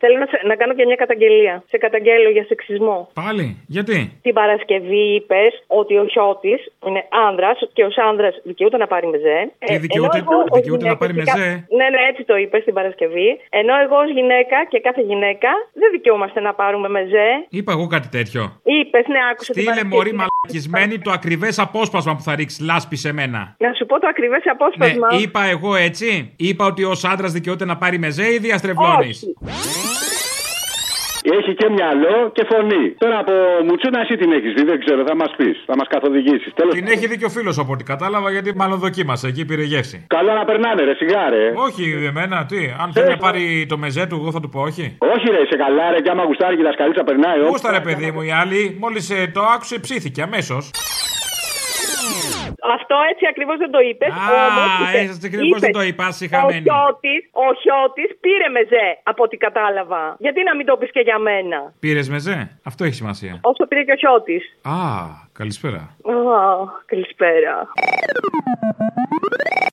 Θέλω να, σε- να κάνω και μια καταγγελία. Σε καταγγέλω για σεξισμό. Πάλι, γιατί; Την Παρασκευή είπες ότι ο Χιώτη είναι άνδρας και ως άνδρας δικαιούται να πάρει μεζέ. Τι Ε, δικαιούται- ενώ εγώ ως δικαιούται να γυναίκα πάρει και κα- μεζέ; Ναι, ναι, έτσι το είπες την Παρασκευή. Ενώ εγώ ως γυναίκα και κάθε γυναίκα δεν δικαιούμαστε να πάρουμε μεζέ. Είπα εγώ κάτι τέτοιο. Είπες, ναι, άκουσα την Στείλε Παρασκευή. μωρή μαλακισμένη το ακριβές απόσπασμα που θα ρίξεις λάσπη σε μένα. Να σου πω το ακριβές Ναι, απόσπασμα. είπα εγώ έτσι. Είπα ότι ως άντρας δικαιούται να πάρει μεζέ ή διαστρεβλώνεις. Έχει και μυαλό και φωνή. Τώρα από Μουτσούνα εσύ την έχεις δει, δεν ξέρω, θα μας πεις, θα μας καθοδηγήσεις. Την έχει δει και ο φίλος από ό,τι κατάλαβα γιατί μάλλον δοκίμασε. Εκεί πήρε γεύση. Καλό να περνάνε, ρε, σιγά, ρε. Όχι, εμένα τι. Αν θέλει να πάρει το μεζέ του, εγώ θα του πω όχι. Όχι, ρε, σε καλά, ρε, και άμα γουστάρει και η δασκαλίτσα περνάει. όχι. Γούστα ρε παιδί μου, η άλλη μόλις το άκουσε ψήθηκε αμέσως. Αυτό έτσι ακριβώς δεν το είπες. Α, έτσι ακριβώς δεν το είπα, Ο συγχαμένη. Χιώτης, ο Χιώτης πήρε μεζέ από ό,τι κατάλαβα. Γιατί να μην το πεις και για μένα; Πήρες μεζέ. Αυτό έχει σημασία. Όσο πήρε και ο Χιώτης. Α, καλησπέρα. Α, καλησπέρα.